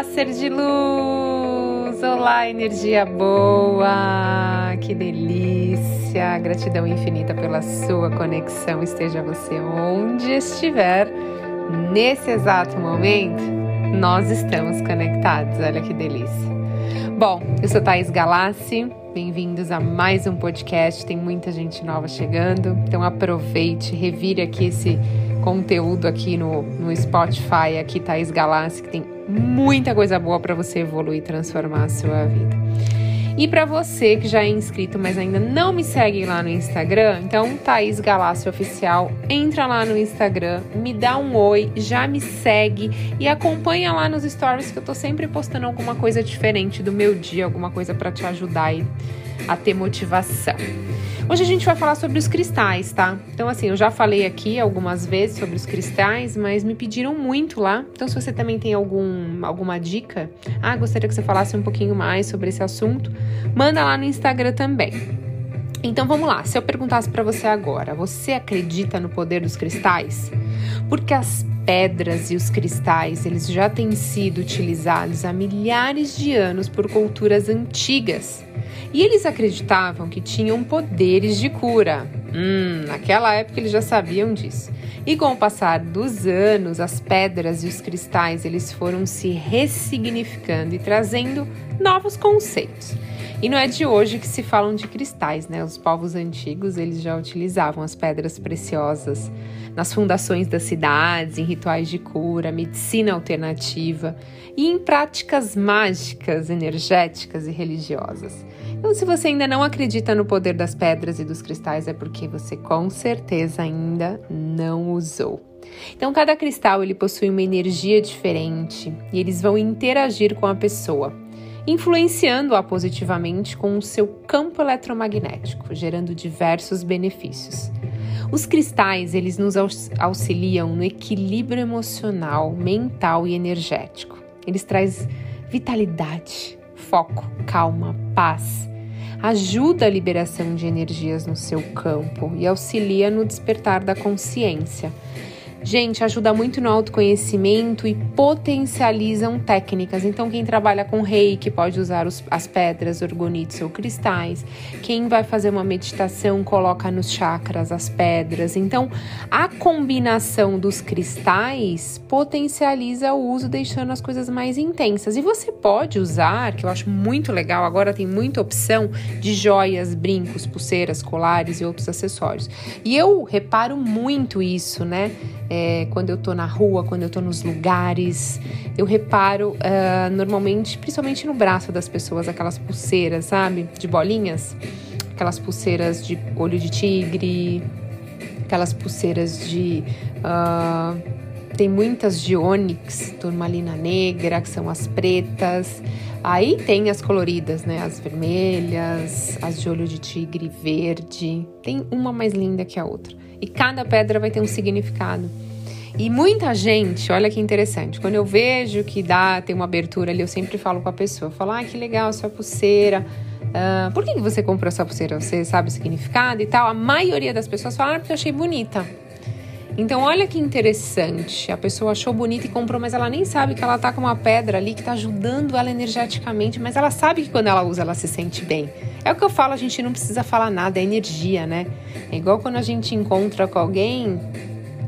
Olá, ser de luz! Olá, energia boa! Que delícia! Gratidão infinita pela sua conexão, esteja você onde estiver. Nesse exato momento, nós estamos conectados, olha que delícia! Bom, eu sou Thaís Galassi, bem-vindos a mais um podcast. Tem muita gente nova chegando, então aproveite, revire aqui esse conteúdo aqui no, no Spotify, aqui Thaís Galassi, que tem muita coisa boa para você evoluir e transformar a sua vida. E para você que já é inscrito, mas ainda não me segue lá no Instagram, então Thaís Galassi Oficial, entra lá no Instagram, me dá um oi, já me segue e acompanha lá nos stories que eu tô sempre postando alguma coisa diferente do meu dia, alguma coisa para te ajudar aí a ter motivação. Hoje a gente vai falar sobre os cristais, tá? Então, assim, eu já falei aqui algumas vezes sobre os cristais, mas me pediram muito lá. Então, se você também tem algum, alguma dica, ah, gostaria que você falasse um pouquinho mais sobre esse assunto, manda lá no Instagram também. Então vamos lá, se eu perguntasse para você agora, você acredita no poder dos cristais? Porque as pedras e os cristais, eles já têm sido utilizados há milhares de anos por culturas antigas. E eles acreditavam que tinham poderes de cura. Hum, naquela época eles já sabiam disso. E com o passar dos anos, as pedras e os cristais eles foram se ressignificando e trazendo novos conceitos. E não é de hoje que se falam de cristais, né? Os povos antigos eles já utilizavam as pedras preciosas nas fundações das cidades, em rituais de cura, medicina alternativa e em práticas mágicas, energéticas e religiosas. Então, se você ainda não acredita no poder das pedras e dos cristais, é porque você com certeza ainda não usou. Então, cada cristal ele possui uma energia diferente e eles vão interagir com a pessoa, influenciando-a positivamente com o seu campo eletromagnético, gerando diversos benefícios. Os cristais, eles nos auxiliam no equilíbrio emocional, mental e energético. Eles trazem vitalidade, foco, calma, paz, ajuda a liberação de energias no seu campo e auxilia no despertar da consciência. Gente, ajuda muito no autoconhecimento e potencializam técnicas. Então, quem trabalha com reiki pode usar os, as pedras, orgonites ou cristais. Quem vai fazer uma meditação coloca nos chakras as pedras. Então, a combinação dos cristais potencializa o uso, deixando as coisas mais intensas. E você pode usar, que eu acho muito legal, agora tem muita opção de joias, brincos, pulseiras, colares e outros acessórios. E eu reparo muito isso, né? É, quando eu tô na rua, quando eu tô nos lugares. Eu reparo uh, normalmente, principalmente no braço das pessoas, aquelas pulseiras, sabe? De bolinhas. Aquelas pulseiras de olho de tigre, aquelas pulseiras de. Uh, tem muitas de ônix, turmalina negra, que são as pretas. Aí tem as coloridas, né? As vermelhas, as de olho de tigre verde. Tem uma mais linda que a outra. E cada pedra vai ter um significado. E muita gente, olha que interessante, quando eu vejo que dá, tem uma abertura ali, eu sempre falo com a pessoa, falo, ah, que legal, sua pulseira. Uh, por que, que você comprou essa pulseira? Você sabe o significado e tal? A maioria das pessoas fala, ah, porque eu achei bonita. Então, olha que interessante. A pessoa achou bonita e comprou, mas ela nem sabe que ela tá com uma pedra ali que tá ajudando ela energeticamente, mas ela sabe que quando ela usa, ela se sente bem. É o que eu falo, a gente não precisa falar nada, é energia, né? É igual quando a gente encontra com alguém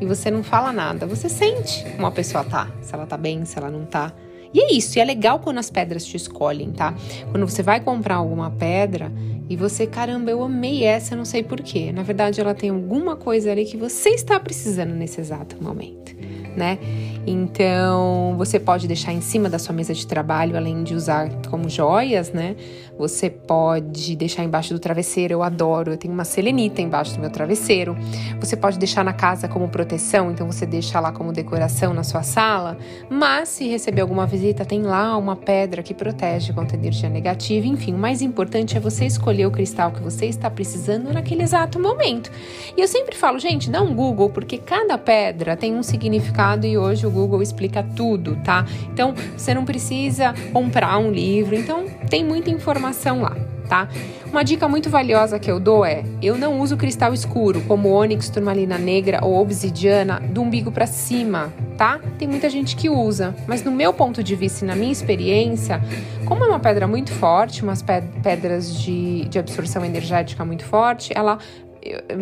e você não fala nada, você sente como a pessoa tá, se ela tá bem, se ela não tá. E é isso, e é legal quando as pedras te escolhem, tá? Quando você vai comprar alguma pedra e você, caramba, eu amei essa, não sei porquê. Na verdade, ela tem alguma coisa ali que você está precisando nesse exato momento, né? Então, você pode deixar em cima da sua mesa de trabalho, além de usar como joias, né? Você pode deixar embaixo do travesseiro, eu adoro. Eu tenho uma selenita embaixo do meu travesseiro. Você pode deixar na casa como proteção, então você deixa lá como decoração na sua sala. Mas se receber alguma visita, tem lá uma pedra que protege contra energia negativa. Enfim, o mais importante é você escolher o cristal que você está precisando naquele exato momento. E eu sempre falo, gente, dá um Google, porque cada pedra tem um significado e hoje o Google explica tudo, tá? Então você não precisa comprar um livro, então tem muita informação lá. tá? Uma dica muito valiosa que eu dou é: eu não uso cristal escuro, como ônix, turmalina negra ou obsidiana, do umbigo para cima, tá? Tem muita gente que usa, mas no meu ponto de vista e na minha experiência, como é uma pedra muito forte, umas pedras de, de absorção energética muito forte, ela,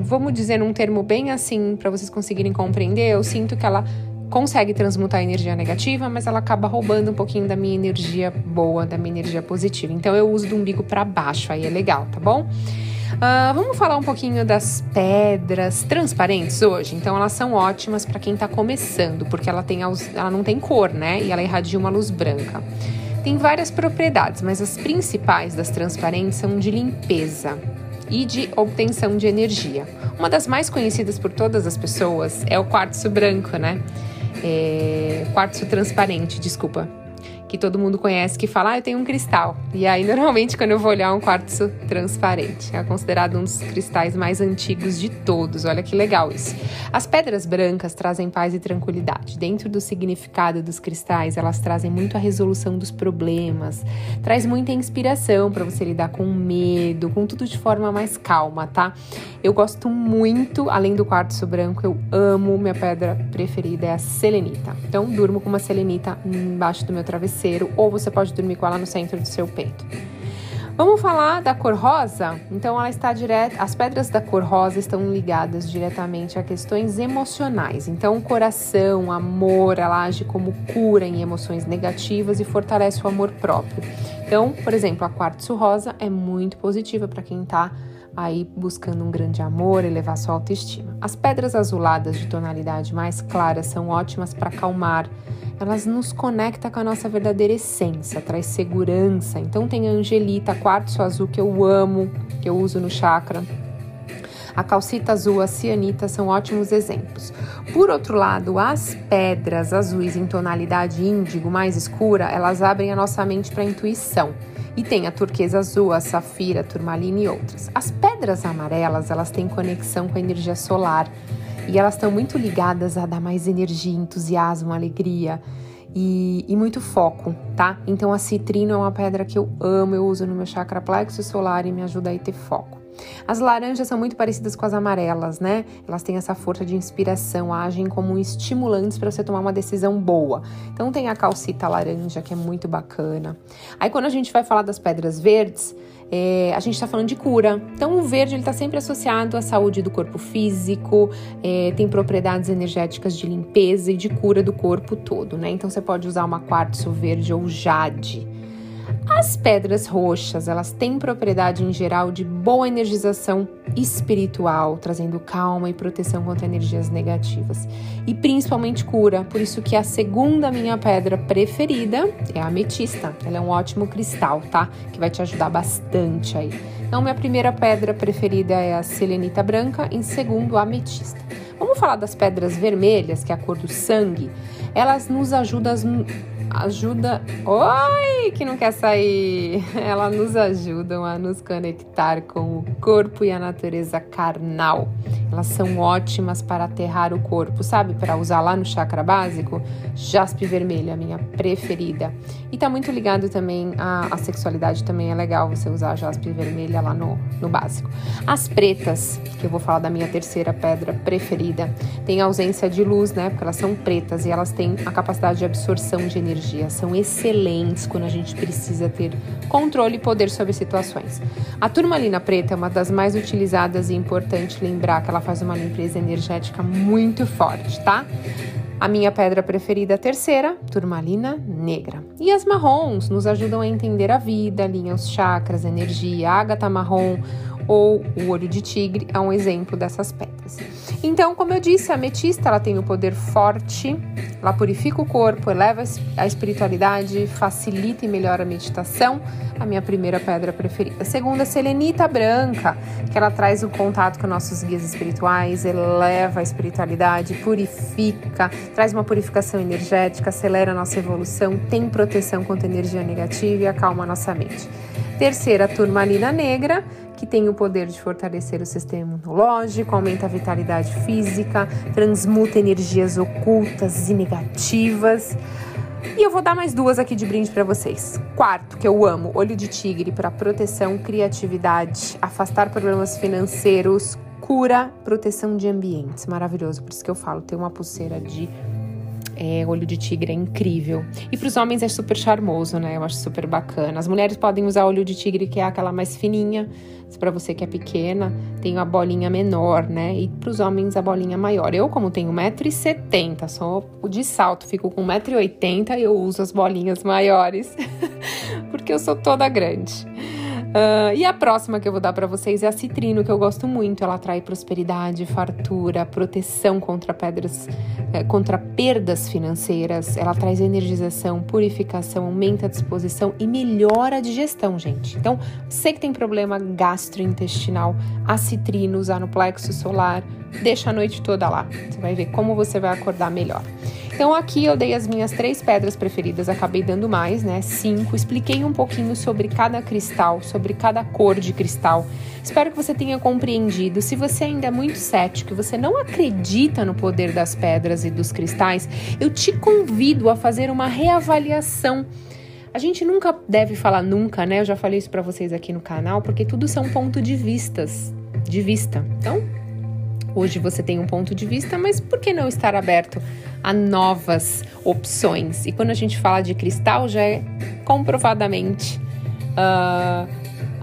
vamos dizer num termo bem assim, para vocês conseguirem compreender, eu sinto que ela consegue transmutar energia negativa, mas ela acaba roubando um pouquinho da minha energia boa, da minha energia positiva. Então eu uso do umbigo para baixo, aí é legal, tá bom? Uh, vamos falar um pouquinho das pedras transparentes hoje. Então elas são ótimas para quem está começando, porque ela, tem, ela não tem cor, né? E ela irradia uma luz branca. Tem várias propriedades, mas as principais das transparentes são de limpeza e de obtenção de energia. Uma das mais conhecidas por todas as pessoas é o quartzo branco, né? É, quartzo transparente, desculpa que todo mundo conhece que fala, ah, eu tenho um cristal. E aí, normalmente, quando eu vou olhar um quartzo transparente, é considerado um dos cristais mais antigos de todos. Olha que legal isso. As pedras brancas trazem paz e tranquilidade. Dentro do significado dos cristais, elas trazem muito a resolução dos problemas, traz muita inspiração para você lidar com medo, com tudo de forma mais calma, tá? Eu gosto muito, além do quartzo branco, eu amo, minha pedra preferida é a selenita. Então, durmo com uma selenita embaixo do meu travesseiro travesseiro ou você pode dormir com ela no centro do seu peito. Vamos falar da cor rosa? Então ela está direta, as pedras da cor rosa estão ligadas diretamente a questões emocionais. Então coração, amor, ela age como cura em emoções negativas e fortalece o amor próprio. Então, por exemplo, a quartzo rosa é muito positiva para quem está aí buscando um grande amor, elevar sua autoestima. As pedras azuladas de tonalidade mais clara são ótimas para acalmar elas nos conectam com a nossa verdadeira essência, traz segurança. Então tem a angelita, quartzo azul que eu amo, que eu uso no chakra. A calcita azul, a cianita são ótimos exemplos. Por outro lado, as pedras azuis em tonalidade índigo mais escura, elas abrem a nossa mente para a intuição. E tem a turquesa azul, a safira, a turmalina e outras. As pedras amarelas, elas têm conexão com a energia solar e elas estão muito ligadas a dar mais energia, entusiasmo, alegria e, e, muito foco, tá? Então a citrino é uma pedra que eu amo, eu uso no meu chakra plexo solar e me ajuda a ter foco. As laranjas são muito parecidas com as amarelas, né? Elas têm essa força de inspiração, agem como estimulantes para você tomar uma decisão boa. Então tem a calcita laranja, que é muito bacana. Aí quando a gente vai falar das pedras verdes, é, a gente está falando de cura. Então, o verde está sempre associado à saúde do corpo físico, é, tem propriedades energéticas de limpeza e de cura do corpo todo, né? Então, você pode usar uma quartzo verde ou jade. As pedras roxas, elas têm propriedade em geral de boa energização espiritual, trazendo calma e proteção contra energias negativas e principalmente cura. Por isso que a segunda minha pedra preferida é a ametista. Ela é um ótimo cristal, tá? Que vai te ajudar bastante aí. Então, minha primeira pedra preferida é a selenita branca, em segundo, a ametista. Vamos falar das pedras vermelhas, que é a cor do sangue. Elas nos ajudam ajuda. Oi, que não quer sair! Elas nos ajudam a nos conectar com o corpo e a natureza carnal. Elas são ótimas para aterrar o corpo, sabe? Para usar lá no chakra básico. Jaspe vermelho, a minha preferida. E tá muito ligado também à, à sexualidade, também é legal você usar a jaspe vermelha lá no, no básico. As pretas, que eu vou falar da minha terceira pedra preferida, tem ausência de luz, né? Porque elas são pretas e elas têm a capacidade de absorção de energia são excelentes quando a gente precisa ter controle e poder sobre situações. A turmalina preta é uma das mais utilizadas e importante lembrar que ela faz uma limpeza energética muito forte, tá? A minha pedra preferida, a terceira, turmalina negra. E as marrons nos ajudam a entender a vida, alinham os chakras, energia, ágata marrom ou o olho de tigre é um exemplo dessas pedras. Então, como eu disse, a ametista ela tem o um poder forte, ela purifica o corpo, eleva a espiritualidade, facilita e melhora a meditação. A minha primeira pedra preferida. A segunda, a selenita branca, que ela traz o contato com nossos guias espirituais, eleva a espiritualidade, purifica, traz uma purificação energética, acelera a nossa evolução, tem proteção contra energia negativa e acalma a nossa mente. Terceira, a turmalina negra, que tem o poder de fortalecer o sistema imunológico, aumenta a vitalidade física, transmuta energias ocultas e negativas. E eu vou dar mais duas aqui de brinde para vocês. Quarto, que eu amo, olho de tigre para proteção, criatividade, afastar problemas financeiros, cura, proteção de ambientes. Maravilhoso, por isso que eu falo, tem uma pulseira de é, olho de tigre é incrível. E para os homens é super charmoso, né? Eu acho super bacana. As mulheres podem usar olho de tigre, que é aquela mais fininha. Para você que é pequena, tem a bolinha menor, né? E para os homens a bolinha maior. Eu, como tenho 1,70m, sou de salto, fico com 1,80m, eu uso as bolinhas maiores, porque eu sou toda grande. Uh, e a próxima que eu vou dar para vocês é a citrino, que eu gosto muito. Ela atrai prosperidade, fartura, proteção contra pedras, eh, contra perdas financeiras. Ela traz energização, purificação, aumenta a disposição e melhora a digestão, gente. Então, você que tem problema gastrointestinal, a citrino usar no plexo solar, deixa a noite toda lá. Você vai ver como você vai acordar melhor. Então aqui eu dei as minhas três pedras preferidas, acabei dando mais, né? Cinco. Expliquei um pouquinho sobre cada cristal, sobre cada cor de cristal. Espero que você tenha compreendido. Se você ainda é muito cético, você não acredita no poder das pedras e dos cristais, eu te convido a fazer uma reavaliação. A gente nunca deve falar nunca, né? Eu já falei isso para vocês aqui no canal, porque tudo são pontos de vistas, de vista. Então, hoje você tem um ponto de vista, mas por que não estar aberto a novas opções. E quando a gente fala de cristal, já é comprovadamente uh,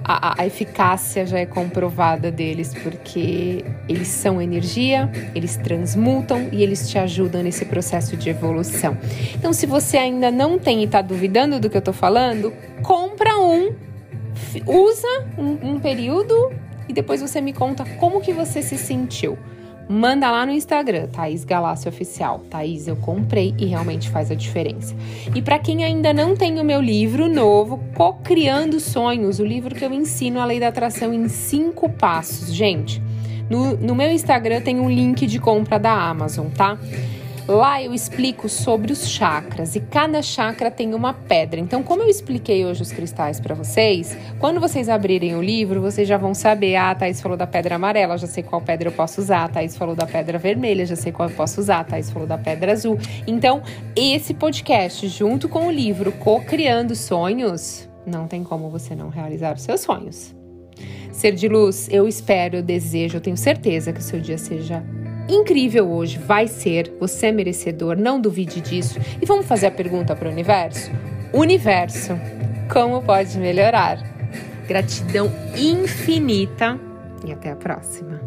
a, a, eficácia já é comprovada deles, porque eles são energia, eles transmutam e eles te ajudam nesse processo de evolução. Então, se você ainda não tem e está duvidando do que eu estou falando, compra um, usa um, um período e depois você me conta como que você se sentiu manda lá no Instagram, Thaís Galácio Oficial. Thaís, eu comprei e realmente faz a diferença. E para quem ainda não tem o meu livro novo, Co-Criando Sonhos, o livro que eu ensino a lei da atração em cinco passos. Gente, no, no meu Instagram tem um link de compra da Amazon, tá? Lá eu explico sobre os chakras e cada chakra tem uma pedra. Então, como eu expliquei hoje os cristais para vocês, quando vocês abrirem o livro, vocês já vão saber: ah, a Thaís falou da pedra amarela, já sei qual pedra eu posso usar. A Thaís falou da pedra vermelha, já sei qual eu posso usar. A Thaís falou da pedra azul. Então, esse podcast, junto com o livro Co-Criando Sonhos, não tem como você não realizar os seus sonhos. Ser de luz, eu espero, eu desejo, eu tenho certeza que o seu dia seja incrível hoje vai ser, você é merecedor, não duvide disso. E vamos fazer a pergunta para o universo? Universo, como pode melhorar? Gratidão infinita e até a próxima.